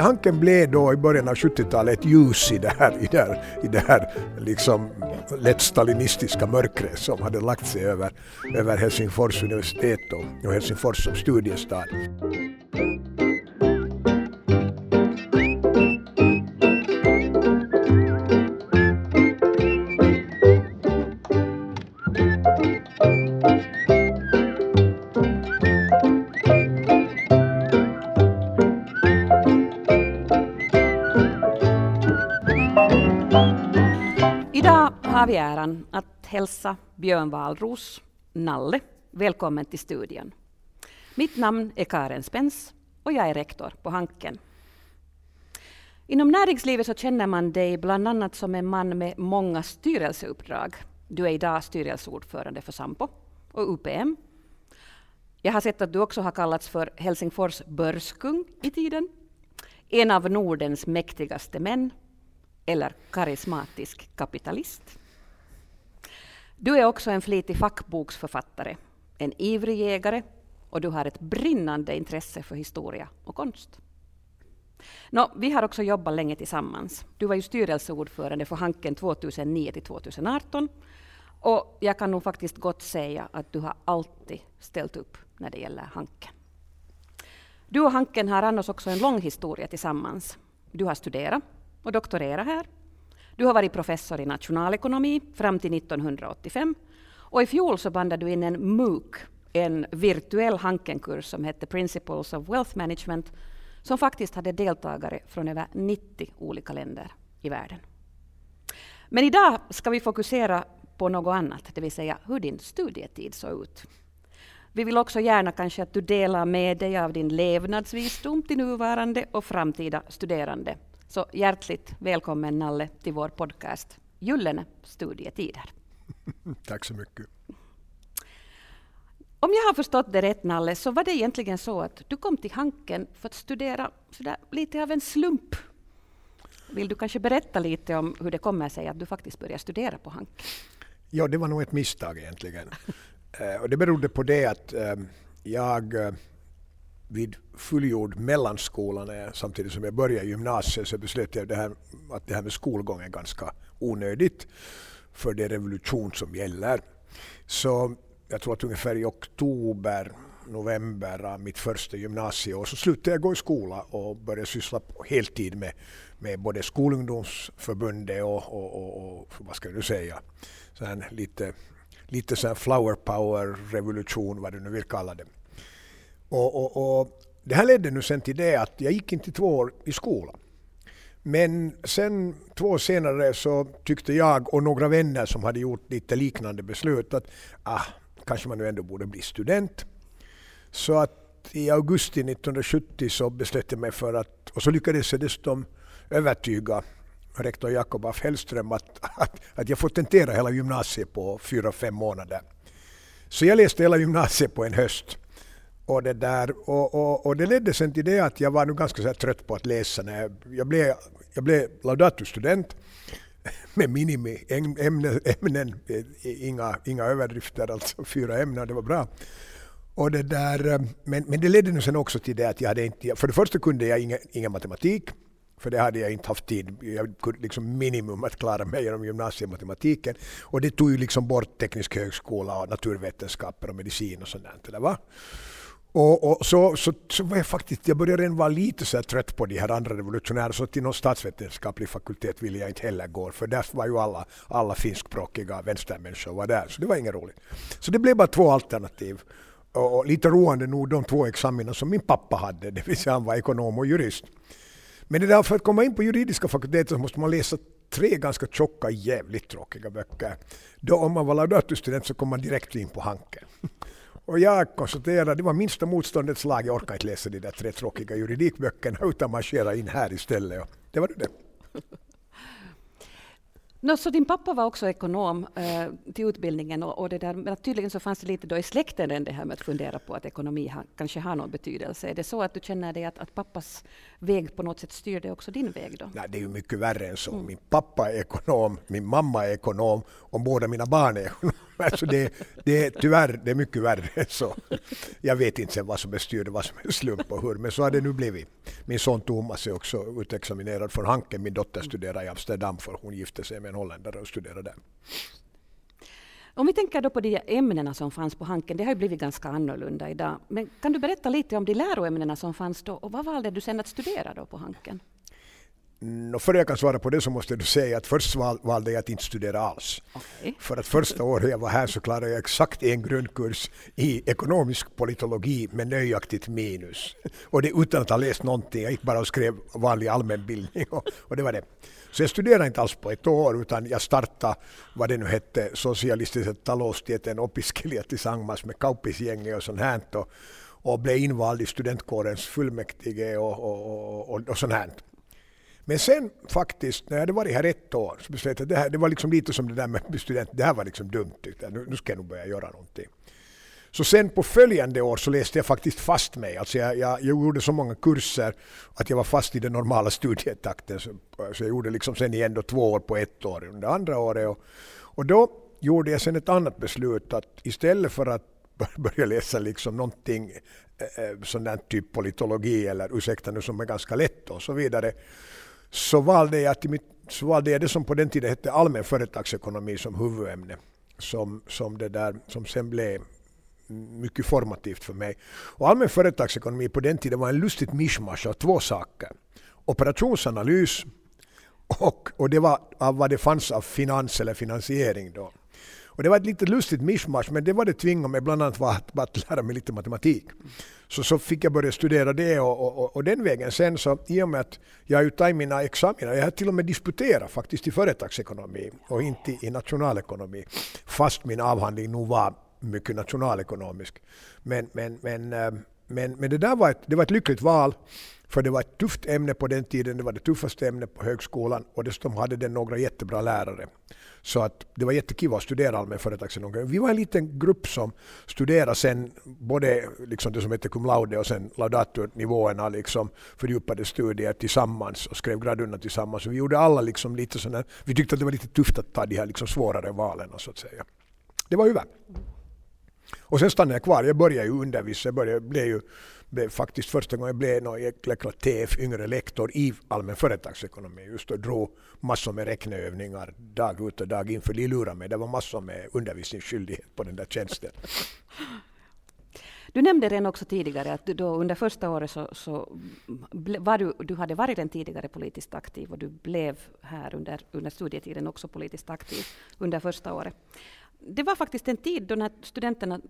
Hanken blev då i början av 70-talet ett ljus i det här, i det här, i det här liksom lätt stalinistiska mörkret som hade lagt sig över, över Helsingfors universitet och, och Helsingfors som studiestad. Hälsa Björn Wahlroos, Nalle, välkommen till studion. Mitt namn är Karen Spens och jag är rektor på Hanken. Inom näringslivet så känner man dig bland annat som en man med många styrelseuppdrag. Du är idag styrelseordförande för Sampo och UPM. Jag har sett att du också har kallats för Helsingfors börskung i tiden. En av Nordens mäktigaste män eller karismatisk kapitalist. Du är också en flitig fackboksförfattare, en ivrig jägare och du har ett brinnande intresse för historia och konst. Nå, vi har också jobbat länge tillsammans. Du var ju styrelseordförande för Hanken 2009 till 2018 och jag kan nog faktiskt gott säga att du har alltid ställt upp när det gäller Hanken. Du och Hanken har annars också en lång historia tillsammans. Du har studerat och doktorerat här du har varit professor i nationalekonomi fram till 1985 och i fjol så bandade du in en MOOC, en virtuell Hankenkurs som hette Principles of Wealth Management, som faktiskt hade deltagare från över 90 olika länder i världen. Men idag ska vi fokusera på något annat, det vill säga hur din studietid såg ut. Vi vill också gärna kanske att du delar med dig av din levnadsvisdom till nuvarande och framtida studerande så hjärtligt välkommen Nalle till vår podcast Gyllene studietider. Tack så mycket. Om jag har förstått det rätt Nalle, så var det egentligen så att du kom till Hanken för att studera sådär, lite av en slump. Vill du kanske berätta lite om hur det kommer sig att du faktiskt började studera på Hanken? Ja, det var nog ett misstag egentligen. Eh, och det berodde på det att eh, jag eh, vid fullgjord mellanskola eh, samtidigt som jag började gymnasiet så beslöt jag det här, att det här med skolgång är ganska onödigt för det är revolution som gäller. Så jag tror att ungefär i oktober, november av mitt första gymnasieår så slutade jag gå i skola och började syssla på heltid med, med både skolungdomsförbundet och, och, och, och vad ska jag säga, så lite, lite så flower power revolution vad du nu vill kalla det. Och, och, och, det här ledde nu sen till det att jag gick inte två år i skolan. Men sen två år senare så tyckte jag och några vänner som hade gjort lite liknande beslut att ah, kanske man nu ändå borde bli student. Så att i augusti 1970 så beslöt jag mig för att, och så lyckades jag dessutom övertyga rektor Jakob af Hellström att, att, att jag får tentera hela gymnasiet på fyra, fem månader. Så jag läste hela gymnasiet på en höst. Och det, där, och, och, och det ledde sen till det att jag var nu ganska så trött på att läsa. När jag, jag, blev, jag blev laudatusstudent med minimi ämnen, ämnen, inga, inga överdrifter, alltså fyra ämnen, det var bra. Och det där, eh, men, men det ledde nu sen också till det att jag hade inte, för det första kunde jag ingen, ingen matematik, för det hade jag inte haft tid, jag kunde liksom minimum att klara mig genom gymnasiematematiken. Och det tog ju liksom bort teknisk högskola och naturvetenskaper och medicin och sånt där. Eller och, och, så, så, så var jag faktiskt, jag började redan vara lite så trött på de här andra revolutionärerna, så till någon statsvetenskaplig fakultet ville jag inte heller gå, för där var ju alla, alla finskspråkiga vänstermänniskor var där, så det var inget roligt. Så det blev bara två alternativ. Och, och lite roande nog de två examina som min pappa hade, det vill säga han var ekonom och jurist. Men det där, för att komma in på juridiska fakulteten så måste man läsa tre ganska tjocka, jävligt tråkiga böcker. Då om man var laudatusstudent så kom man direkt in på Hanken. Och jag konstaterade, det var minsta motståndets lag, jag orkar inte läsa de där tre tråkiga juridikböckerna utan marschera in här istället. Det var det. No, så din pappa var också ekonom eh, till utbildningen och, och, det där, men tydligen så fanns det lite då i släkten än det här med att fundera på att ekonomi ha, kanske har någon betydelse. Är det så att du känner dig att, att pappas väg på något sätt styrde också din väg? Då? Nej, det är ju mycket värre än så. Mm. Min pappa är ekonom, min mamma är ekonom och båda mina barn är ekonomer. Alltså det, det är tyvärr det är mycket värre än så. Jag vet inte vad som är styrd och vad som är slump och hur, men så har det nu blivit. Min son Thomas är också utexaminerad från Hanken. Min dotter studerar i Amsterdam för hon gifte sig med en holländare och studerade där. Om vi tänker då på de ämnena som fanns på Hanken, det har ju blivit ganska annorlunda idag. Men kan du berätta lite om de läroämnena som fanns då och vad valde du sen att studera då på Hanken? No, före jag kan svara på det så måste du säga att först valde jag att inte studera alls. Okay. För att första året jag var här så klarade jag exakt en grundkurs i ekonomisk politologi med nöjaktigt minus. Och det utan att ha läst någonting, jag gick bara och skrev vanlig allmänbildning och, och det var det. Så jag studerade inte alls på ett år utan jag startade vad det nu hette, socialistiska taloustieteen opiskelijat tillsammans med Kaupisgänget och sånt här och, och blev invald i studentkårens fullmäktige och, och, och, och sånt här. Men sen faktiskt, när jag hade varit här ett år, så beslöt jag att det, här, det var liksom lite som det där med student, det här var liksom dumt. tyckte Nu, nu ska jag nog börja göra någonting. Så sen på följande år så läste jag faktiskt fast mig. Alltså jag, jag, jag gjorde så många kurser att jag var fast i den normala studietakten. Så, så jag gjorde liksom sen igen då två år på ett år under andra året. Och, och då gjorde jag sen ett annat beslut att istället för att börja läsa liksom någonting eh, eh, sån där typ politologi eller ursäkta nu som är ganska lätt och så vidare så valde jag, till mitt, så valde jag det som på den tiden hette allmän företagsekonomi som huvudämne. Som, som, det där, som sen blev mycket formativt för mig. Och allmän företagsekonomi på den tiden var en lustigt mischmasch av två saker. Operationsanalys och, och det var av vad det fanns av finans eller finansiering då. Och det var ett lite lustigt mischmasch men det var det tvingade mig bland annat var att, att lära mig lite matematik. Så, så fick jag börja studera det och, och, och, den vägen sen så i och med att jag har tagit mina examina, jag har till och med disputerat faktiskt i företagsekonomi och inte i nationalekonomi. Fast min avhandling nog var mycket nationalekonomisk. Men, men, men, eh, men, men det där var ett, det var ett lyckligt val. För det var ett tufft ämne på den tiden, det var det tuffaste ämnet på högskolan och dessutom hade den några jättebra lärare. Så att det var jättekul att studera allmän företagsekonomi. Vi var en liten grupp som studerade sen både liksom det som heter cum laude och sen laudatornivåerna, liksom fördjupade studier tillsammans och skrev gradunna tillsammans. Och vi gjorde alla liksom lite sådana, vi tyckte att det var lite tufft att ta de här liksom svårare valen så att säga. Det var över. Och sen stannade jag kvar. Jag började ju undervisa. Jag började, blev ju blev faktiskt första gången jag blev någon jäkla TF, yngre lektor i allmän företagsekonomi. Just och drog massor med räkneövningar dag ut och dag in. För de lurade mig. Det var massor med undervisningsskyldighet på den där tjänsten. Du nämnde redan också tidigare att du då under första året så, så var du, du hade varit den tidigare politiskt aktiv och du blev här under, under studietiden också politiskt aktiv under första året det var faktiskt en tid då när studenterna,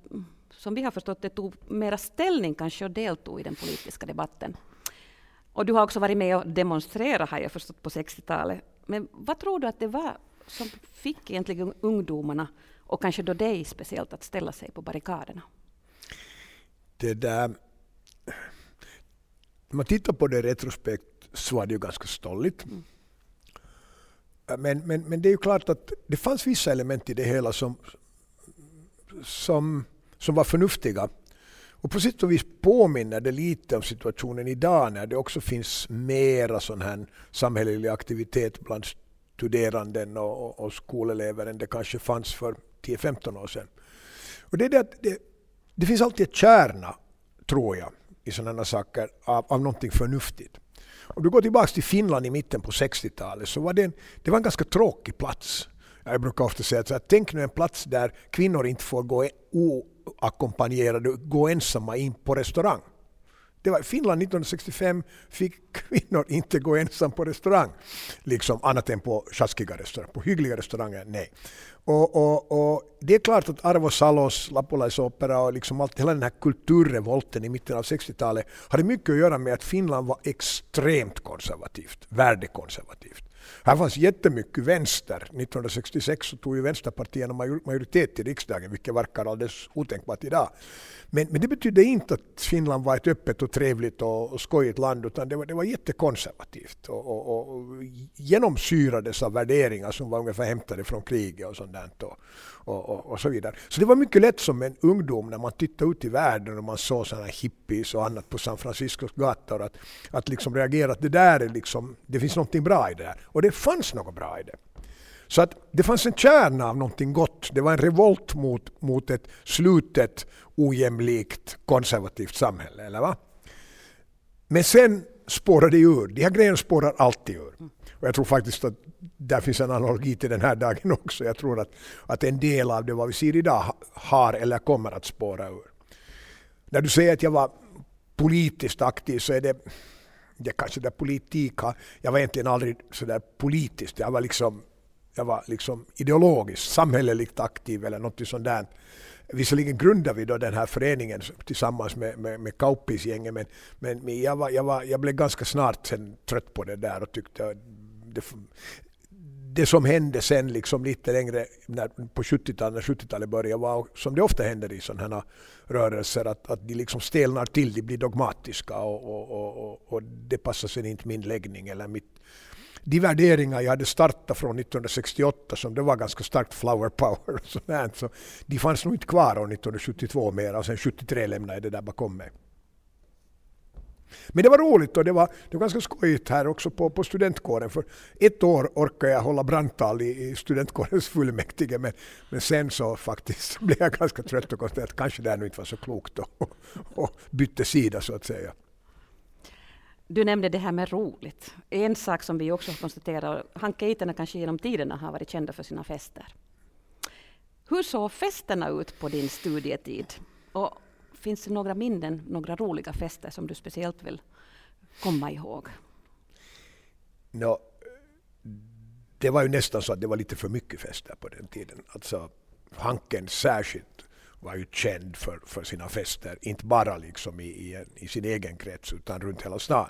som vi har förstått det, tog mera ställning kanske och deltog i den politiska debatten. Och du har också varit med och demonstrerat, har jag förstått, på 60-talet. Men vad tror du att det var som fick egentligen ungdomarna, och kanske då dig speciellt, att ställa sig på barrikaderna? Det där... När man tittar på det retrospekt så var det ju ganska stolligt. Mm. Men, men, men det är ju klart att det fanns vissa element i det hela som, som, som var förnuftiga. Och på sätt och vis påminner det lite om situationen idag när det också finns mera sån här samhällelig aktivitet bland studeranden och, och skolelever än det kanske fanns för 10-15 år sedan. Och det, är det, att det, det finns alltid ett kärna, tror jag, i sådana saker av, av någonting förnuftigt. Om du går tillbaka till Finland i mitten på 60-talet så var det en, det var en ganska tråkig plats. Jag brukar ofta säga att tänk nu en plats där kvinnor inte får gå oackompanjerade, gå ensamma in på restaurang. Det var Finland 1965 fick kvinnor inte gå ensam på restaurang. Liksom annat än på sjaskiga restauranger. På hyggliga restauranger, nej. Och, och, och, det är klart att Arvo Salos, Lappulaisopera och liksom allt, hela den här kulturrevolten i mitten av 60-talet hade mycket att göra med att Finland var extremt konservativt, värdekonservativt. Här fanns jättemycket vänster. 1966 så tog ju vänsterpartierna majoritet i riksdagen, vilket verkar alldeles otänkbart idag. Men, men det betydde inte att Finland var ett öppet och trevligt och, och skojigt land, utan det var, det var jättekonservativt och, och, och genomsyrades av värderingar som var ungefär hämtade från kriget och sånt där. Och, och, och, och, så vidare. Så det var mycket lätt som en ungdom när man tittade ut i världen och man såg sådana hippies och annat på San Franciscos gator att, att liksom reagera att det där är liksom, det finns någonting bra i det där. Och det fanns något bra i det. Så att det fanns en kärna av någonting gott. Det var en revolt mot, mot ett slutet, ojämlikt, konservativt samhälle. Eller va? Men sen spårar det ur. De här grejerna spårar alltid ur. Och jag tror faktiskt att där finns en analogi till den här dagen också. Jag tror att, att en del av det vad vi ser idag har eller kommer att spåra ur. När du säger att jag var politiskt aktiv så är det, det kanske där politik har, jag var egentligen aldrig sådär politiskt, jag var liksom, jag var liksom ideologiskt, samhälleligt aktiv eller något sånt där. Visserligen grundade vi då den här föreningen tillsammans med, med, med Kauppis-gänget men, men jag, var, jag, var, jag blev ganska snart sen trött på det där och tyckte att det, det som hände sen liksom lite längre när, på 70-talet, när 70-talet började var som det ofta händer i sådana här rörelser att, att de liksom stelnar till, de blir dogmatiska och, och, och, och det passar sen inte min läggning eller mitt de värderingar jag hade startat från 1968 som det var ganska starkt flower power och sådär, så de fanns nog inte kvar år 1972 mer och sen 73 lämnade jag det där bakom mig. Men det var roligt och det var, det var ganska skojigt här också på, på studentkåren. För ett år orkade jag hålla brandtal i, i studentkårens fullmäktige men, men sen så faktiskt blev jag ganska trött och konstaterade att kanske det här nu inte var så klokt och, och, och bytte sida så att säga. Du nämnde det här med roligt. En sak som vi också konstaterar, Hankeiterna kanske genom tiderna har varit kända för sina fester. Hur såg festerna ut på din studietid? Och finns det några minnen, några roliga fester som du speciellt vill komma ihåg? No, det var ju nästan så att det var lite för mycket fester på den tiden. Alltså, Hanken särskilt var ju känd för, för sina fester, inte bara liksom i, i, i sin egen krets utan runt hela stan.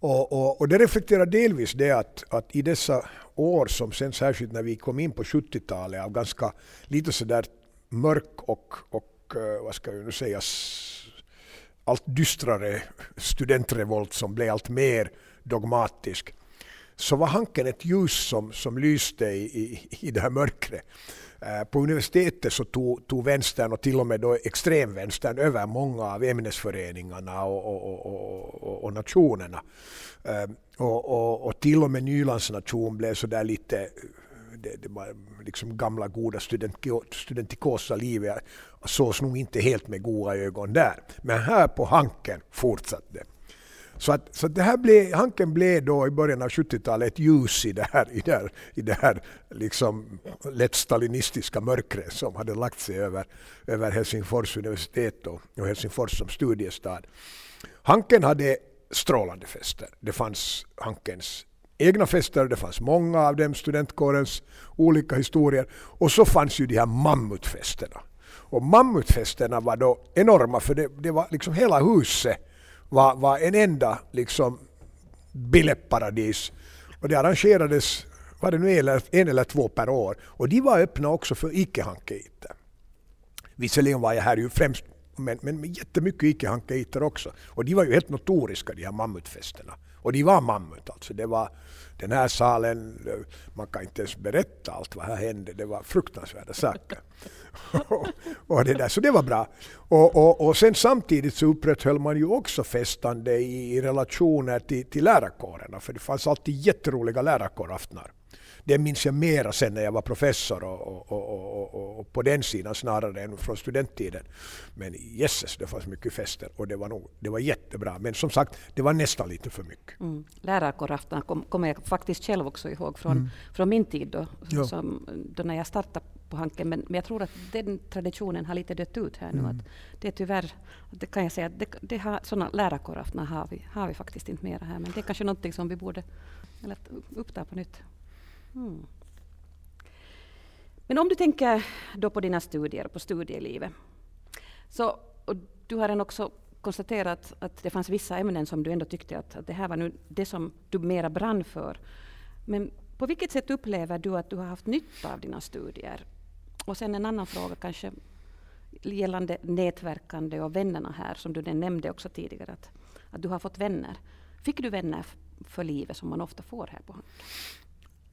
Och, och, och, det reflekterar delvis det att, att i dessa år som sen särskilt när vi kom in på 70-talet av ganska lite sådär mörk och, och eh, vad ska jag nu säga, allt dystrare studentrevolt som blev allt mer dogmatisk så var Hanken ett ljus som, som lyste i, i, i det här mörkret. Eh, på universitetet så tog, tog vänstern och till och med då extremvänstern över många av ämnesföreningarna och, och, och, och nationerna. Ehm, och, och, och, till och med Nylands nation blev så där lite det, det var liksom gamla goda studentikosa livet sågs nog inte helt med goda ögon där. Men här på Hanken fortsatte det. Så, att, så det här blev, Hanken blev då i början av 70-talet ett ljus i det här, i det här, i det här liksom lätt stalinistiska mörkret som hade lagt sig över, över Helsingfors universitet och, och Helsingfors som studiestad. Hanken hade strålande fester. Det fanns Hankens egna fester, det fanns många av dem, studentkårens olika historier. Och så fanns ju de här mammutfesterna. Och mammutfesterna var då enorma för det, det var liksom hela huset var, var en enda liksom biljettparadis. Och det arrangerades var det nu en eller, en eller två per år. Och de var öppna också för icke-hankeiter. Visserligen var jag här ju främst men, men jättemycket icke-hankeiter också. Och de var ju helt notoriska de här mammutfesterna. Och de var mammut alltså. Det var den här salen, man kan inte ens berätta allt vad här hände. Det var fruktansvärda saker. och, det där, så det var bra. Och, och, och sen samtidigt så upprätthöll man ju också festande i, i relationer till, till lärarkårerna. För det fanns alltid jätteroliga lärarkåraftnar det minns jag mera sen när jag var professor och, och, och, och, på den sidan snarare än från studenttiden. Men jesses, det fanns mycket fester och det var, nog, det var jättebra. Men som sagt, det var nästan lite för mycket. Mm. Lärarkårafton kommer kom jag faktiskt själv också ihåg från, mm. från min tid då, som, då när jag startade på Hanken. Men, men jag tror att den traditionen har lite dött ut här nu. Mm. Att det är tyvärr, det kan jag säga, det, det har, sådana lärarkåraftnar har vi, har vi faktiskt inte mera här. Men det är kanske någonting som vi borde eller, uppta på nytt. Mm. Men om du tänker då på dina studier, på studielivet. Så, och du har också konstaterat att det fanns vissa ämnen som du ändå tyckte att, att det här var nu det som du mera brann för. Men på vilket sätt upplever du att du har haft nytta av dina studier? Och sen en annan fråga kanske gällande nätverkande och vännerna här, som du nämnde också tidigare, att, att du har fått vänner. Fick du vänner för livet som man ofta får här på Hanken?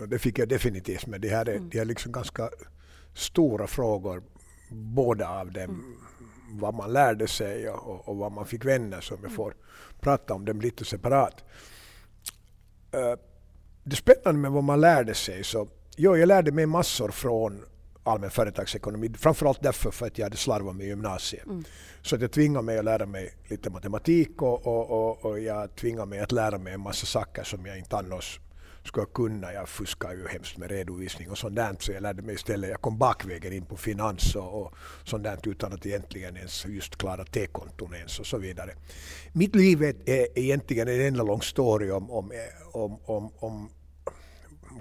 Det fick jag definitivt, men det här är, mm. det är liksom ganska stora frågor, båda av dem. Mm. Vad man lärde sig och, och, vad man fick vänner som jag mm. får prata om dem lite separat. Uh, det spännande med vad man lärde sig så jo, jag lärde mig massor från allmän företagsekonomi. Framförallt därför för att jag hade slarvat med gymnasiet. Mm. Så att jag tvingade mig att lära mig lite matematik och, och, och, och jag tvingade mig att lära mig en massa saker som jag inte annars skulle kunna. Jag fuskade ju hemskt med redovisning och sånt där, så jag lärde mig istället, jag kom bakvägen in på finans och, och sånt där utan att egentligen ens just klara T-konton ens och så vidare. Mitt liv är, är egentligen en enda lång story om, om, om, om, om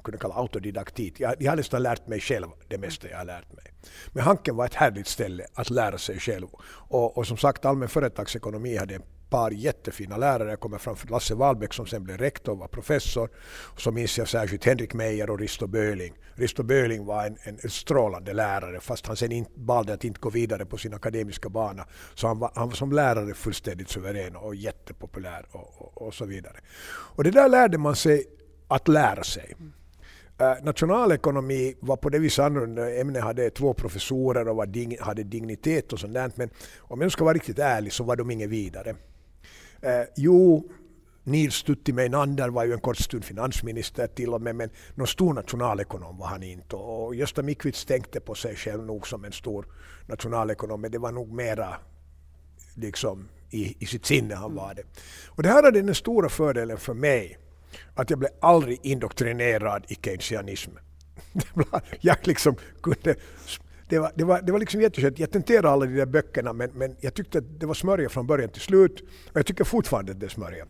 kunde kalla autodidaktik. Jag, jag har nästan lärt mig själv det mesta jag har lärt mig. Men Hanken var ett härligt ställe att lära sig själv. Och, och som sagt, allmän företagsekonomi hade en par jättefina lärare. Jag kommer framför Lasse Wahlbeck som sen blev rektor och var professor. Och så minns jag särskilt Henrik Meijer och Risto Böling. Risto Böling var en, en, strålande lärare fast han sen inte, valde att inte gå vidare på sin akademiska bana. Så han var, han var som lärare fullständigt suverän och jättepopulär och, och, och så vidare. Och det där lärde man sig att lära sig. Uh, nationalekonomi var på det viset annorlunda. Ämnet hade två professorer och var dig, hade dignitet och sånt där. Men om jag ska vara riktigt ärlig så var de inget vidare. Eh, jo, Nils Tutti Meinander var ju en kort stund finansminister till och med, men någon stor nationalekonom var han inte. Och Gösta Mikvits tänkte på sig själv nog som en stor nationalekonom, men det var nog mera liksom i, i sitt sinne han var det. Och det här hade den stora fördelen för mig att jag blev aldrig indoktrinerad i keynesianism. jag liksom kunde det var, det var, det var liksom jätteskönt. Jag tenterade alla de där böckerna men, men jag tyckte att det var smörja från början till slut. Och jag tycker fortfarande att det är smörja.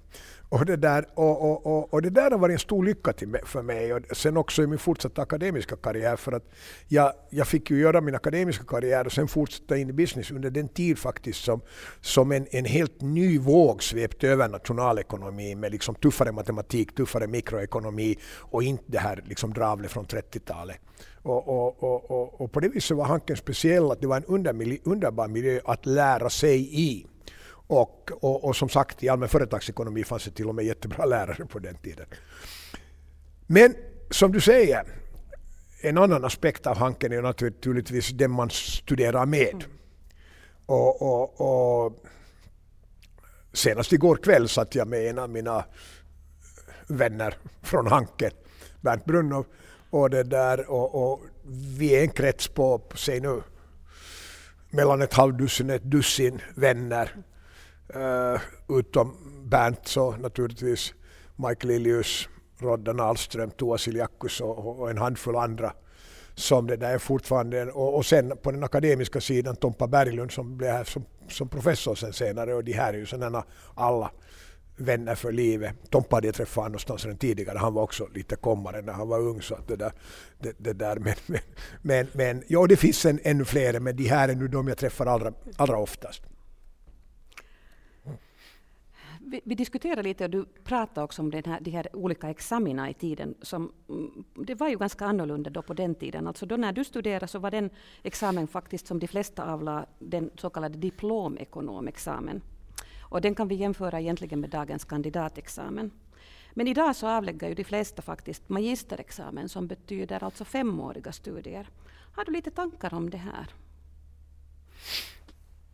Och det, där, och, och, och, och det där har varit en stor lycka till, för mig och sen också i min fortsatta akademiska karriär för att jag, jag fick ju göra min akademiska karriär och sen fortsätta in i business under den tid faktiskt som, som en, en helt ny våg svepte över nationalekonomin med liksom tuffare matematik, tuffare mikroekonomi och inte det här liksom dravlet från 30-talet. Och, och, och, och, och på det viset var Hanken speciell att det var en underbar miljö att lära sig i. Och, och, och, som sagt, i allmän företagsekonomi fanns det till och med jättebra lärare på den tiden. Men som du säger, en annan aspekt av Hanken är naturligtvis den man studerar med. Och, och, och senast igår kväll satt jag med en av mina vänner från Hanken, Bernt Brunnov, och, det där, och, och vi är en krets på, säg nu, mellan ett halvdussin och ett dussin vänner Uh, utom Bernt så naturligtvis Mike Lilius, Roddan Ahlström, Toa Siljakus och, och, en handfull andra som det där är fortfarande. Och, och sen på den akademiska sidan Tompa Berglund som blev här som, som professor sen senare och de här är ju sådana alla vänner för livet. Tompa hade jag träffat någonstans redan tidigare, han var också lite kommare när han var ung. Så att det där, det, det där. Men, men, men, men ja, det finns en, ännu fler, men de här är nu de jag träffar allra, allra oftast. Vi, vi diskuterade lite och du pratade också om den här, de här olika examina i tiden. Som, mm, det var ju ganska annorlunda då på den tiden. Alltså då när du studerade så var den examen faktiskt som de flesta avlade den så kallade diplomekonomexamen. Och den kan vi jämföra egentligen med dagens kandidatexamen. Men idag så avlägger ju de flesta faktiskt magisterexamen som betyder alltså femåriga studier. Har du lite tankar om det här?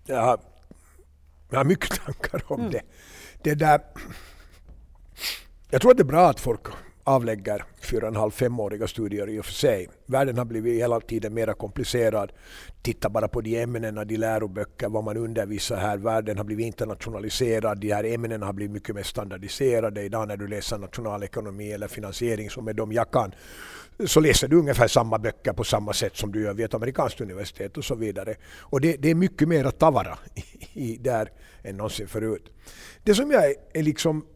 Jag har, jag har mycket tankar om mm. det det där, jag tror att det är bra att folk avlägger fyra och en halv, femåriga studier i och för sig. Världen har blivit hela tiden mer komplicerad. Titta bara på de ämnena, de läroböcker, vad man undervisar här. Världen har blivit internationaliserad. De här ämnena har blivit mycket mer standardiserade. Idag när du läser nationalekonomi eller finansiering som är de jag kan så läser du ungefär samma böcker på samma sätt som du gör vid ett amerikanskt universitet och så vidare. Och det, det är mycket mer att ta vara i där än någonsin förut. Det som jag är liksom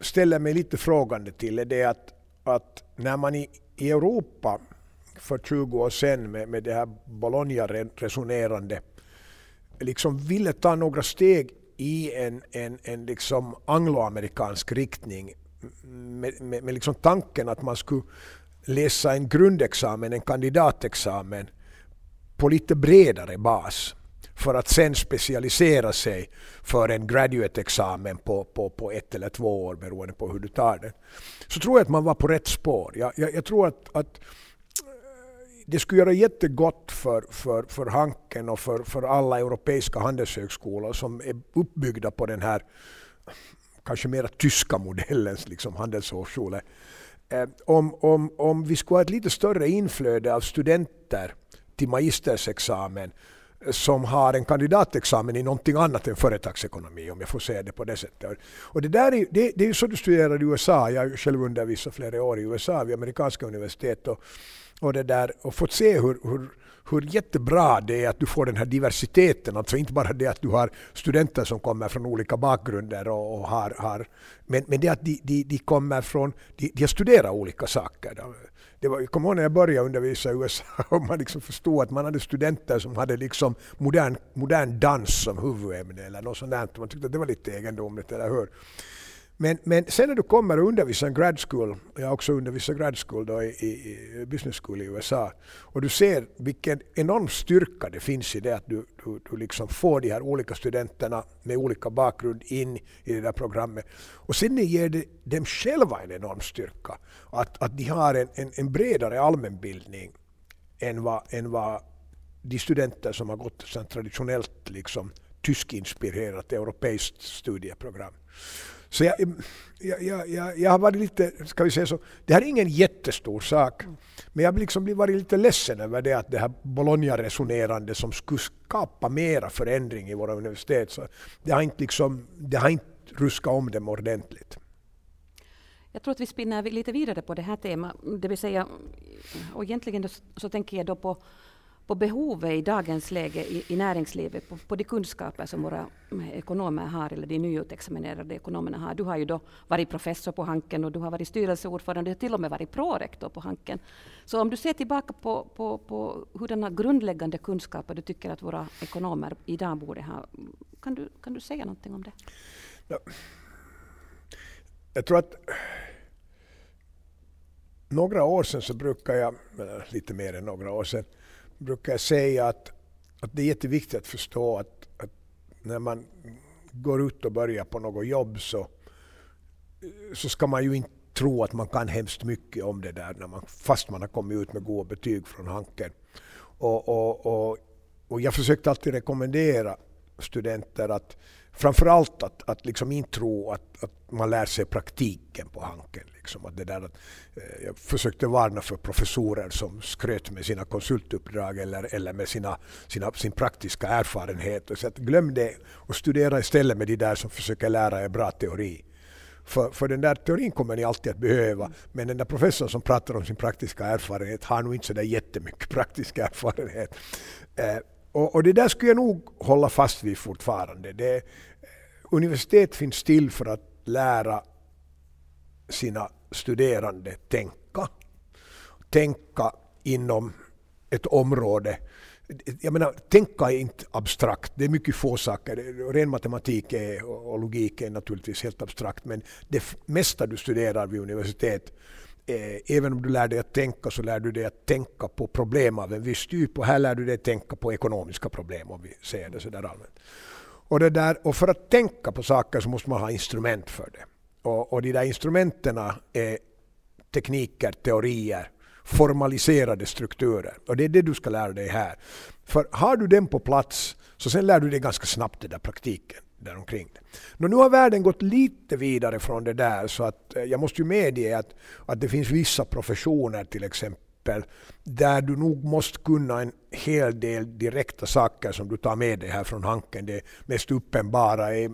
ställer mig lite frågande till är det att, att när man i, i Europa för 20 år sedan med, med det här Bologna-resonerande liksom ville ta några steg i en, en, en liksom angloamerikansk riktning med, med, med liksom tanken att man skulle läsa en grundexamen, en kandidatexamen på lite bredare bas för att sen specialisera sig för en graduate-examen på, på, på ett eller två år beroende på hur du tar den. Så tror jag att man var på rätt spår. Jag, jag, jag tror att, att eh, det skulle göra jättegott för, för, för Hanken och för, för alla europeiska handelshögskolor som är uppbyggda på den här kanske mera tyska modellens liksom handelshochschule eh, om, om, om vi skulle ha ett lite större inflöde av studenter till magistersexamen som har en kandidatexamen i någonting annat än företagsekonomi, om jag får säga det på det sättet. Och det, där är, det, det är ju så du studerar i USA. Jag har själv undervisat flera år i USA vid amerikanska universitet och, och, det där, och fått se hur, hur, hur jättebra det är att du får den här diversiteten. Alltså inte bara det att du har studenter som kommer från olika bakgrunder och, och har, har men, men det att de, de, de kommer från, de, de har studerat olika saker det var, jag kommer ihåg när jag började undervisa i USA och man liksom förstod att man hade studenter som hade liksom modern, modern dans som huvudämne eller något sånt där. Man tyckte att det var lite egendomligt, eller hur? Men, men sen när du kommer och undervisar en grad school, jag har också undervisat grad school då i, i, business school i USA, och du ser vilken enorm styrka det finns i det att du, du, du liksom får de här olika studenterna med olika bakgrund in i det där programmet. Och sen ger det dem själva en enorm styrka, att, att de har en, en, en bredare allmänbildning än vad, än vad de studenter som har gått ett traditionellt liksom, tyskinspirerat europeiskt studieprogram. Så jag, jag, jag, jag har varit lite, ska vi säga så, det här är ingen jättestor sak. Men jag har liksom varit lite ledsen över det att det här Bologna-resonerande som skulle skapa mera förändring i våra universitet, så det har inte, liksom, det har inte ruskat om dem ordentligt. Jag tror att vi spinner lite vidare på det här temat, det vill säga, och egentligen så tänker jag då på på behovet i dagens läge i, i näringslivet, på, på de kunskaper som våra eh, ekonomer har, eller de nyutexaminerade ekonomerna har. Du har ju då varit professor på Hanken och du har varit styrelseordförande, och till och med varit prorektor på Hanken. Så om du ser tillbaka på, på, på hurdana grundläggande kunskaper du tycker att våra ekonomer idag borde ha, kan du, kan du säga någonting om det? Ja. Jag tror att några år sedan så brukar jag, lite mer än några år sedan, brukar jag säga att, att det är jätteviktigt att förstå att, att när man går ut och börjar på något jobb så, så ska man ju inte tro att man kan hemskt mycket om det där när man, fast man har kommit ut med goda betyg från Hanken. Och, och, och, och jag försökte alltid rekommendera studenter att framförallt att, att liksom inte tro att, att man lär sig praktiken på Hanken. Liksom. Att det där att, eh, jag försökte varna för professorer som skröt med sina konsultuppdrag eller, eller med sina, sina, sin praktiska erfarenhet. Så att glöm det och studera istället med de där som försöker lära er bra teori. För, för den där teorin kommer ni alltid att behöva, men den där professorn som pratar om sin praktiska erfarenhet har nog inte så där jättemycket praktisk erfarenhet. Eh, och, och, det där skulle jag nog hålla fast vid fortfarande. Det, universitet finns till för att lära sina studerande tänka. Tänka inom ett område. Jag menar, tänka är inte abstrakt. Det är mycket få saker. Ren matematik är, och logik är naturligtvis helt abstrakt. Men det mesta du studerar vid universitet eh, även om du lär dig att tänka så lär du dig att tänka på problem av en viss typ och här lär du dig att tänka på ekonomiska problem om vi säger det sådär allmänt. Och, det där, och för att tänka på saker så måste man ha instrument för det. Och, och de där instrumenten är tekniker, teorier, formaliserade strukturer. Och det är det du ska lära dig här. För har du den på plats så sen lär du dig ganska snabbt den där praktiken däromkring. Nu har världen gått lite vidare från det där så att eh, jag måste ju medge att, att det finns vissa professioner till exempel där du nog måste kunna en hel del direkta saker som du tar med dig här från Hanken. Det mest uppenbara är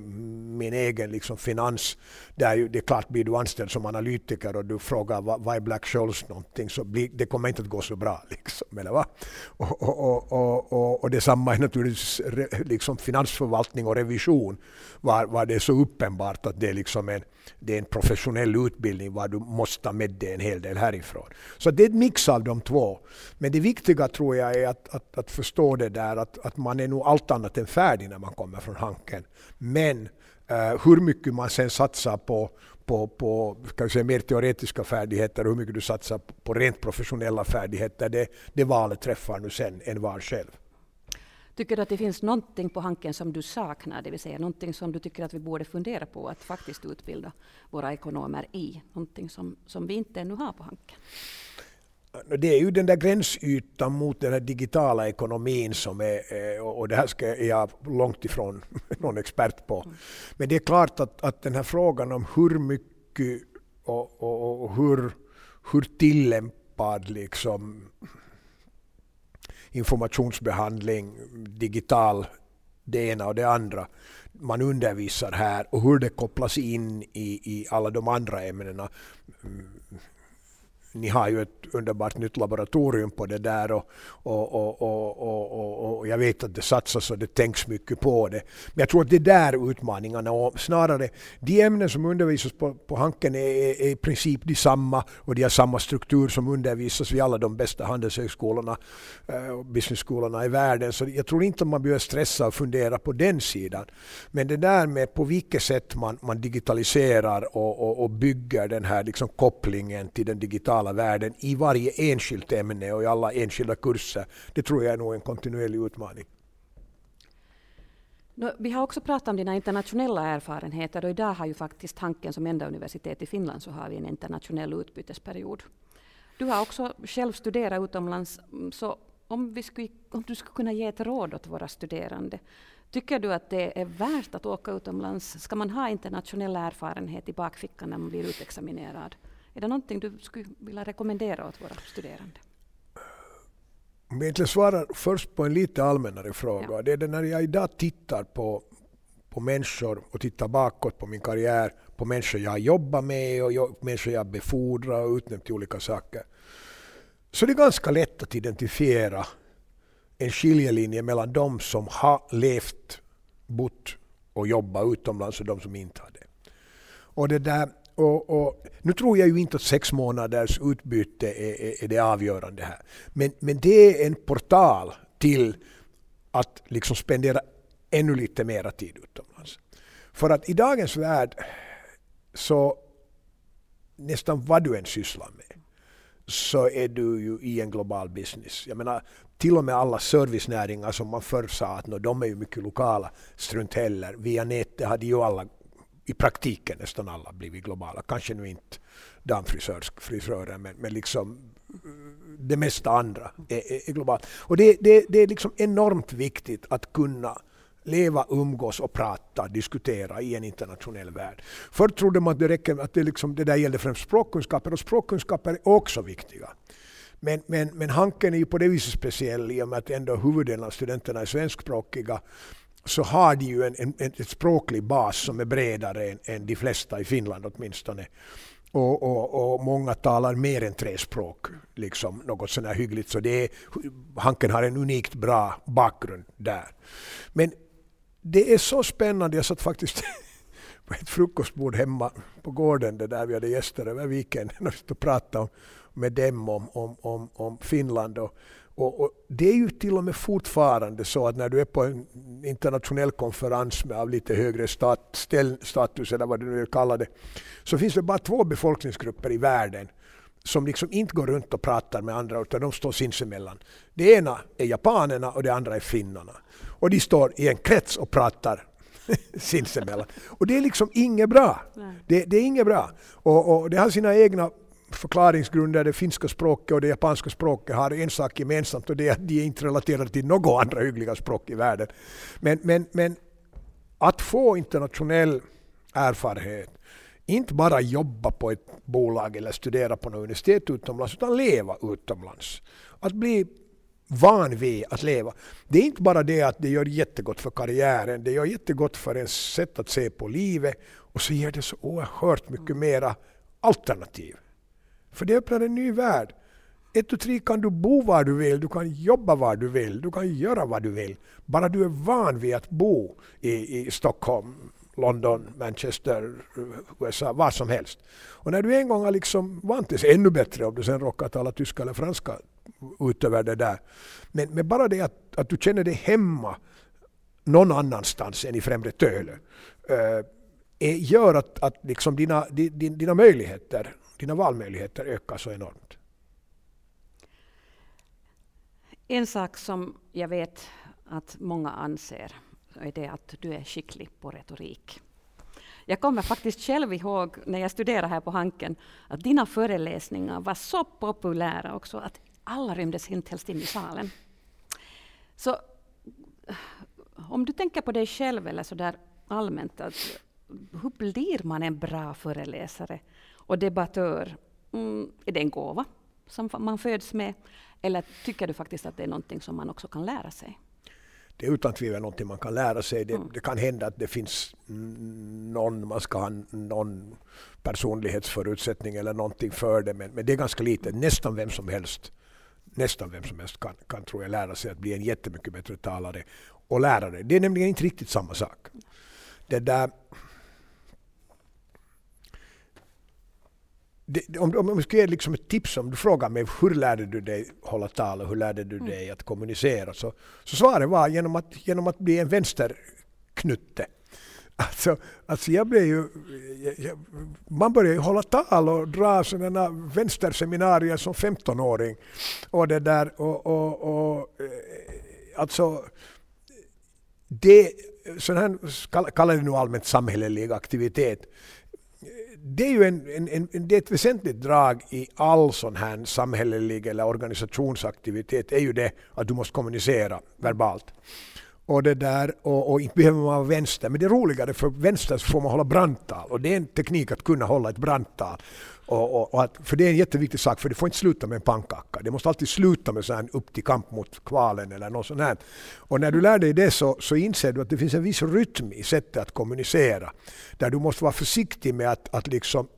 min egen liksom finans. Där det är klart, blir du anställd som analytiker och du frågar vad, vad är Black Scholes någonting så blir, det kommer inte att gå så bra. Liksom, eller va? Och, och, och, och, och detsamma är naturligtvis liksom finansförvaltning och revision var, var det så uppenbart att det liksom är liksom en det är en professionell utbildning var du måste ta med dig en hel del härifrån. Så det är en mix av de två. Men det viktiga tror jag är att, att, att förstå det där att, att man är nog allt annat än färdig när man kommer från Hanken. Men eh, hur mycket man sen satsar på, på, på kan säga, mer teoretiska färdigheter och hur mycket du satsar på rent professionella färdigheter, det, det valet träffar nu sen en var själv. Tycker du att det finns någonting på Hanken som du saknar, det vill säga någonting som du tycker att vi borde fundera på att faktiskt utbilda våra ekonomer i? Någonting som, som vi inte ännu har på Hanken? Det är ju den där gränsytan mot den här digitala ekonomin som är, och det här ska jag långt ifrån någon expert på. Mm. Men det är klart att, att den här frågan om hur mycket och, och, och hur hur tillämpad liksom informationsbehandling, digital, det ena och det andra man undervisar här och hur det kopplas in i, i alla de andra ämnena ni har ju ett underbart nytt laboratorium på det där och, och, och, och, och, jag vet att det satsas och det tänks mycket på det. Men jag tror att det är där utmaningarna och snarare de ämnen som undervisas på, på Hanken är, är, i princip de samma och de har samma struktur som undervisas vid alla de bästa handelshögskolorna eh, och businessskolorna i världen. Så jag tror inte att man behöver stressa och fundera på den sidan. Men det där med på vilket sätt man, man digitaliserar och, och, och bygger den här liksom kopplingen till den digitala digitala världen i varje enskilt ämne och i alla enskilda kurser. Det tror jag är nog en kontinuerlig utmaning. vi har också pratat om dina internationella erfarenheter och idag har ju faktiskt Hanken som enda universitet i Finland så har vi en internationell utbytesperiod. Du har också själv studerat utomlands, mm, så om, vi skulle, om du skulle kunna ge ett råd åt våra studerande, tycker du att det är värt att åka utomlands? Ska man ha internationell erfarenhet i bakfickan när man blir utexaminerad? Är det någonting du skulle vilja rekommendera åt våra studerande? Om jag egentligen svarar först på en lite allmännare fråga. Ja. Det är det när jag idag tittar på, på människor och tittar bakåt på min karriär, på människor jag har jobbat med och människor jag har befordrat och utnämnt till olika saker. Så det är ganska lätt att identifiera en skiljelinje mellan de som har levt, bott och jobbat utomlands och de som inte har det. Och det där, och, och, nu tror jag ju inte att sex månaders utbyte är, är, är, det avgörande här. Men, men det är en portal till att liksom spendera ännu lite mera tid utomlands. För att i dagens värld så nästan vad du än sysslar med så är du ju i en global business. Jag menar, till och med alla servicenäringar som man förr sa att no, de är ju mycket lokala, strunt heller. Via nätet hade ju alla i praktiken nästan alla blivit globala. Kanske nu inte damfrisörer men, men liksom eh, det mesta andra är, är, är globalt. Och det, det, det är liksom enormt viktigt att kunna leva, umgås och prata, diskutera i en internationell värld. Förr trodde man att det, räcker, att det, liksom, det där gällde främst språkkunskaper och språkkunskaper är också viktiga. Men, men, men Hanken är ju på det viset speciell i och med att ändå huvuddelen av studenterna är svenskspråkiga så har de ju en, en, en språklig bas som är bredare än, än de flesta i Finland åtminstone. Och, och, och, många talar mer än tre språk, liksom något sådär hyggligt. Så det är, Hanken har en unikt bra bakgrund där. Men det är så spännande, jag satt faktiskt på ett frukostbord hemma på gården där vi hade gäster över weekenden och pratade om, med dem om, om, om, om Finland. Och, och, och, det är ju till och med fortfarande så att när du är på en internationell konferens med av lite högre stat, ställ, status eller vad du nu vill kalla det, så finns det bara två befolkningsgrupper i världen som liksom inte går runt och pratar med andra utan de står sinsemellan. Det ena är japanerna och det andra är finnarna. Och de står i en krets och pratar sinsemellan. Och det är liksom inget bra. Det, det, är inget bra. Och, och det har sina egna förklaringsgrunder, det finska språket och det japanska språket har en sak gemensamt och det är att de är inte relaterade till något andra hyggliga språk i världen. Men, men, men att få internationell erfarenhet, inte bara jobba på ett bolag eller studera på något universitet utomlands, utan leva utomlands. Att bli van vid att leva. Det är inte bara det att det gör jättegott för karriären, det gör jättegott för ens sätt att se på livet och så ger det så oerhört mycket mera alternativ. För det öppnar en ny värld. Ett och tre kan du bo var du vill, du kan jobba var du vill, du kan göra vad du vill. Bara du är van vid att bo i, i Stockholm, London, Manchester, USA, var som helst. Och när du en gång har liksom vant dig, ännu bättre om du sen råkar tala tyska eller franska utöver det där. Men, men bara det att, att du känner dig hemma någon annanstans än i Främre Töle. äh, gör att, att liksom dina, dina, dina möjligheter dina valmöjligheter ökar så enormt. En sak som jag vet att många anser är det att du är skicklig på retorik. Jag kommer faktiskt själv ihåg när jag studerade här på Hanken att dina föreläsningar var så populära också att alla rymdes inte helst in i salen. Så om du tänker på dig själv eller så där allmänt, att hur blir man en bra föreläsare? Och debattör mm, är det en gåva som man föds med? Eller tycker du faktiskt att det är någonting som man också kan lära sig? det är utan tvivel någonting man kan lära sig. Det, mm. det, kan hända att det finns någon, man ska ha någon personlighetsförutsättning eller någonting för det, men, men det är ganska lite. Nästan vem som helst nästan vem som helst kan, kan tror jag lära sig att bli en jättemycket bättre talare och lärare. Det är nämligen inte riktigt samma sak. Det där, det, om, om jag ska ge liksom ett tips, om du frågar mig hur lärde du dig hålla tal och hur lärde du mm. dig att kommunicera? Så, så svaret var genom att, genom att bli en vänsterknutte. Alltså, alltså jag blev ju, jag, man började ju hålla tal och dra sådana vänsterseminarier som 15-åring. Och det där och, och, och eh, alltså det, sån här, kallar det nu allmänt samhällelig aktivitet det är ju en, en, en, det är ett väsentligt drag i all sån här samhällelig eller organisationsaktivitet är ju det att du måste kommunicera verbalt. Och, det där, och, och inte behöver man vara vänster, men det är roligare för vänster så får man hålla brandtal och det är en teknik att kunna hålla ett brandtal. Och, och, och att, för det är en jätteviktig sak, för det får inte sluta med en pannkaka. Det måste alltid sluta med så här upp till kamp mot kvalen eller något sånt här. Och när du lär dig det så, så inser du att det finns en viss rytm i sättet att kommunicera. Där du måste vara försiktig med att, att liksom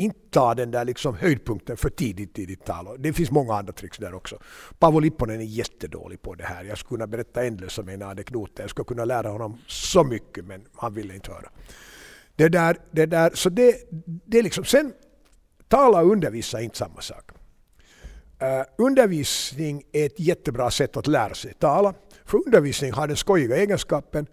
inte ta den där liksom höjdpunkten för tidigt i ditt tal. Det finns många andra tricks där också. Paavo Lipponen är jättedålig på det här. Jag skulle kunna berätta ändlösa mina anekdoter. Jag skulle kunna lära honom så mycket men han ville inte höra. Det där, det där, så det, det liksom, sen tala och undervisa är inte samma sak. Uh, undervisning är ett jättebra sätt att lära sig tala. För undervisning har den skojiga egenskapen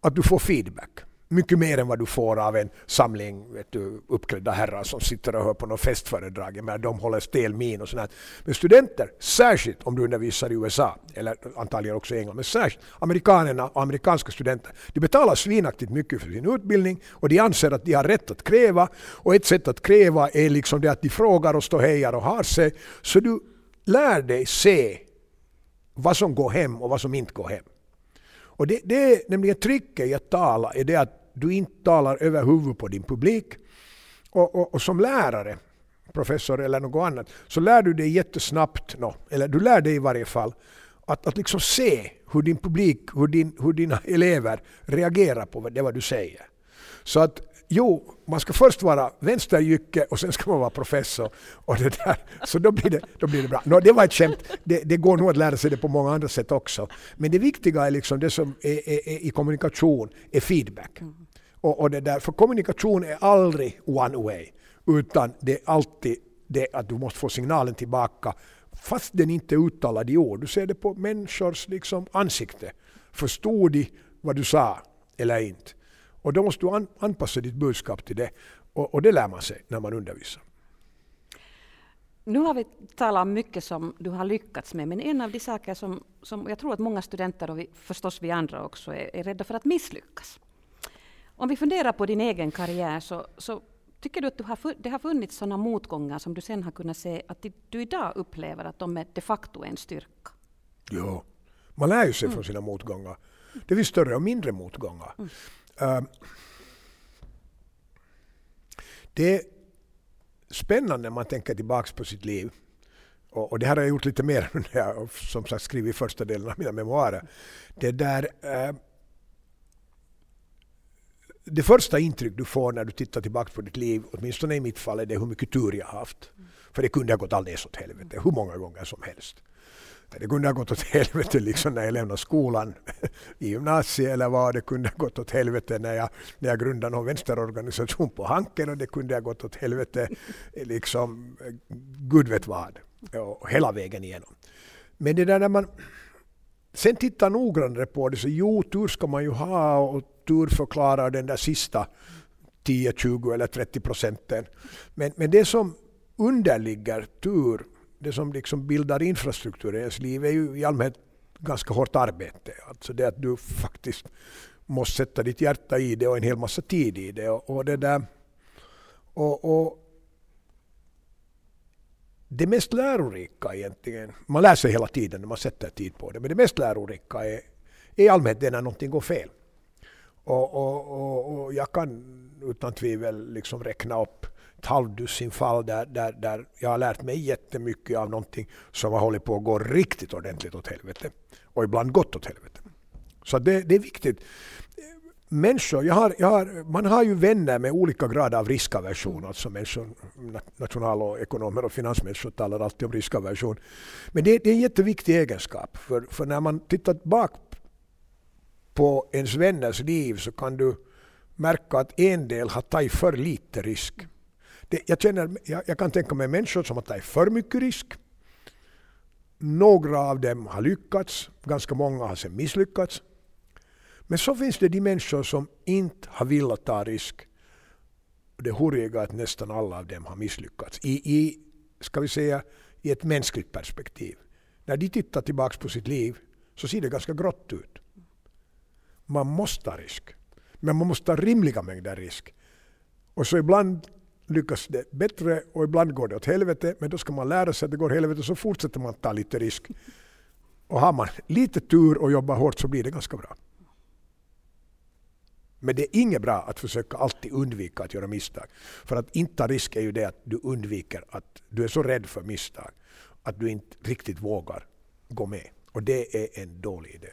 att du får feedback mycket mer än vad du får av en samling vet du, uppklädda herrar som sitter och hör på något festföredrag. Men de håller stel min och sånt. Men studenter, särskilt om du undervisar i USA, eller antagligen också i England, men särskilt amerikanerna och amerikanska studenter, de betalar svinaktigt mycket för sin utbildning och de anser att de har rätt att kräva. Och ett sätt att kräva är liksom det att de frågar och ståhejar och har sig. Så du lär dig se vad som går hem och vad som inte går hem. Och det, det är nämligen tricket i att tala, är det att du inte talar över huvudet på din publik. Och, och, och, som lärare, professor eller något annat, så lär du dig jättesnabbt, no, eller du lär dig i varje fall, att, att liksom se hur din publik, hur, din, hur dina elever reagerar på det vad du säger. Så att jo, man ska först vara vänsterjycke och sen ska man vara professor. Och det där. Så då blir det, då blir det bra. No, det var ett skämt. Det, det, går nog att lära sig det på många andra sätt också. Men det viktiga är liksom det som är, är, är i kommunikation är feedback. Mm. Och, och det där, för kommunikation är aldrig one way. Utan det är alltid det att du måste få signalen tillbaka fast den inte är uttalad i ord. Du ser det på människors liksom ansikte. Förstod de vad du sa eller inte? Och då måste du anpassa ditt budskap till det. Och, och det lär man sig när man undervisar. Nu har vi talat mycket som du har lyckats med, men en av de saker som, som jag tror att många studenter och vi, förstås vi andra också är, är rädda för att misslyckas. Om vi funderar på din egen karriär så, så tycker du att du har, det har funnits sådana motgångar som du sen har kunnat se att du idag upplever att de är de facto en styrka? Ja, man lär ju sig mm. från sina motgångar. Det finns större och mindre motgångar. Mm. Ehm, det är spännande när man tänker tillbaka på sitt liv. Och, det här har jag gjort lite mer när jag som sagt skrivit första delen av mina memoarer. Det där ehm, det första intryck du får när du tittar tillbaka på ditt liv, åtminstone i mitt fall, är det hur mycket tur jag har haft. För det kunde ha gått alldeles åt helvete, hur många gånger som helst. Det kunde ha gått åt helvete liksom när jag lämnade skolan i gymnasiet eller vad. Det kunde ha gått åt helvete när jag, när jag grundade någon vänsterorganisation på Hanken och det kunde ha gått åt helvete liksom gud vet vad. Och hela vägen igenom. Men det där när man sen tittar noggrannare på det så jo, tur ska man ju ha och tur förklarar den där sista 10, 20 eller 30 procenten. Men, men det som underligger tur det som liksom bildar infrastruktur i ens liv är ju i allmänhet ganska hårt arbete. Alltså det att du faktiskt måste sätta ditt hjärta i det och en hel massa tid i det. Och, och det där, och, och, det mest lärorika egentligen, man lär sig hela tiden när man sätter tid på det, men det mest lärorika är, är i allmänhet det när någonting går fel. Och, och, och, och jag kan utan tvivel liksom räkna upp ett halvdussin fall där, där, där jag har lärt mig jättemycket av någonting som har hållit på att gå riktigt ordentligt åt helvete. Och ibland gått åt helvete. Så det, det är viktigt. Människor, jag har, jag har, man har ju vänner med olika grad av riskaversion. Alltså människor, national och ekonomer och finansmänniskor talar alltid om riskaversion. Men det, det är en jätteviktig egenskap. För, för när man tittar bak på ens vänners liv så kan du märka att en del har tagit för lite risk. Det, jag, känner, jag, jag, kan tänka mig människor som har tagit för mycket risk. Några av dem har lyckats, ganska många har sen misslyckats. Men så finns det de människor som inte har velat ta risk. Det horiga är att nästan alla av dem har misslyckats. I, i, ska vi säga, i ett mänskligt perspektiv. När de tittar tillbaka på sitt liv så ser det ganska grått ut. Man måste ta risk. Men man måste ta rimliga mängder risk. Och så ibland lyckas det bättre och ibland går det åt helvete. Men då ska man lära sig att det går åt helvete så fortsätter man ta lite risk. Och har man lite tur och jobbar hårt så blir det ganska bra. Men det är inget bra att försöka alltid undvika att göra misstag. För att inte ta risk är ju det att du undviker att du är så rädd för misstag att du inte riktigt vågar gå med. Och det är en dålig idé.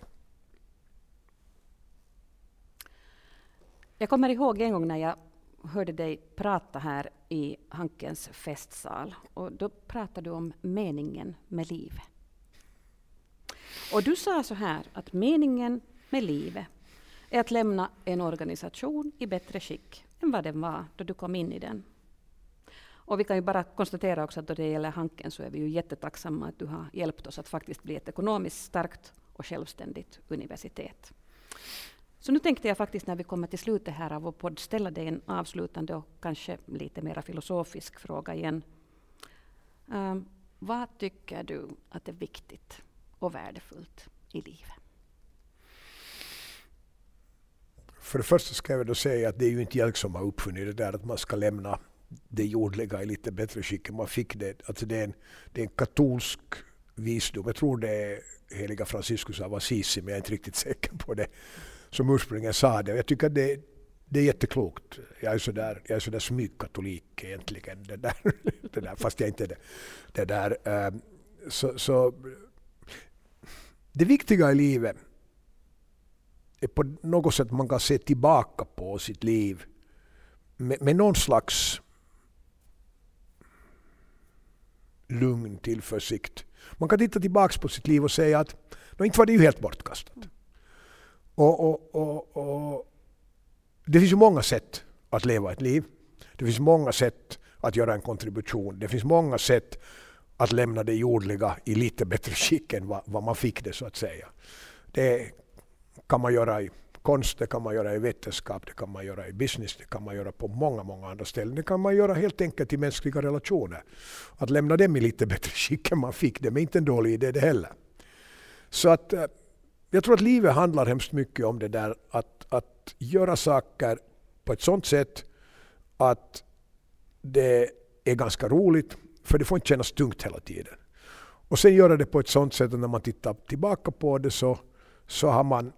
Jag kommer ihåg en gång när jag hörde dig prata här i Hankens festsal. Och då pratade du om meningen med livet. Och du sa så här att meningen med livet är att lämna en organisation i bättre skick än vad den var då du kom in i den. Och vi kan ju bara konstatera också att då det gäller Hanken så är vi ju jättetacksamma att du har hjälpt oss att faktiskt bli ett ekonomiskt starkt och självständigt universitet. Så nu tänkte jag faktiskt när vi kommer till slutet här av vår podd ställa dig en avslutande och kanske lite mer filosofisk fråga igen. Um, vad tycker du att är viktigt och värdefullt i livet? För det första ska jag då säga att det är ju inte jag som har uppfunnit det där att man ska lämna det jordliga i lite bättre skick än man fick det. Alltså det, är en, det är en katolsk visdom. Jag tror det är heliga Franciscus av Assisi, men jag är inte riktigt säker på det, som ursprungligen sa det. Jag tycker att det, det är jätteklokt. Jag är sådär, jag är sådär smygkatolik egentligen. Det där, det där, fast jag inte är det. det där, ehm, så, så, det viktiga i livet är på något sätt man kan se tillbaka på sitt liv med, med någon slags lugn tillförsikt. Man kan titta tillbaka på sitt liv och säga att no, inte var det ju helt bortkastat. Och, och, och, och, det finns ju många sätt att leva ett liv. Det finns många sätt att göra en kontribution. Det finns många sätt att lämna det jordliga i lite bättre skick än vad, vad man fick det så att säga. Det kan man göra i konst, det kan man göra i vetenskap, det kan man göra i business, det kan man göra på många, många andra ställen. Det kan man göra helt enkelt i mänskliga relationer. Att lämna dem i lite bättre skick än man fick dem är inte en dålig idé det heller. Så att eh, jag tror att livet handlar hemskt mycket om det där att, att göra saker på ett sådant sätt att det är ganska roligt, för det får inte kännas tungt hela tiden. Och sen göra det på ett sådant sätt att när man tittar tillbaka på det så, så har man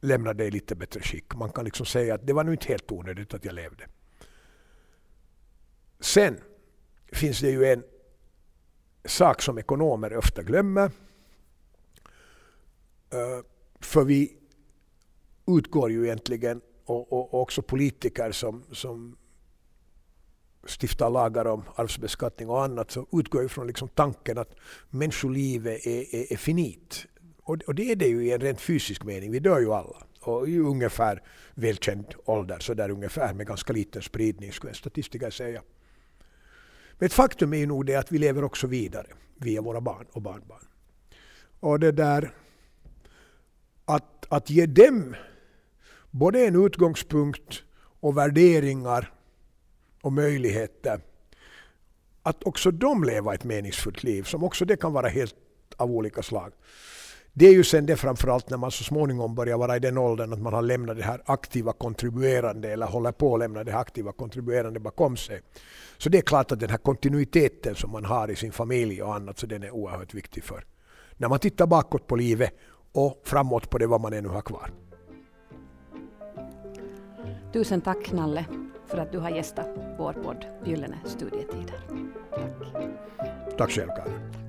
lämnat det i lite bättre skick. Man kan liksom säga att det var nu inte helt onödigt att jag levde. Sen finns det ju en sak som ekonomer ofta glömmer. Eh, för vi utgår ju egentligen, och, och, och också politiker som, som stiftar lagar om arvsbeskattning och annat, så utgår ju från liksom tanken att människolivet är, är, är finit. Och, och det är det ju i en rent fysisk mening. Vi dör ju alla. Och i ungefär välkänd ålder, så där ungefär med ganska liten spridning skulle en statistiker säga. Men ett faktum är ju nog det att vi lever också vidare via våra barn och barnbarn. Och det där att, att ge dem både en utgångspunkt och värderingar och möjligheter att också de leva ett meningsfullt liv, som också det kan vara helt av olika slag. Det är ju sen det framförallt när man så småningom börjar vara i den åldern att man har lämnat det här aktiva kontribuerande eller håller på att lämna det här aktiva kontribuerande bakom sig. Så det är klart att den här kontinuiteten som man har i sin familj och annat, så den är oerhört viktig för när man tittar bakåt på livet och framåt på det vad man ännu har kvar. Tusen tack Nalle för att du har gästat vår podd Gyllene studietider. Tack. Tack själv Karin.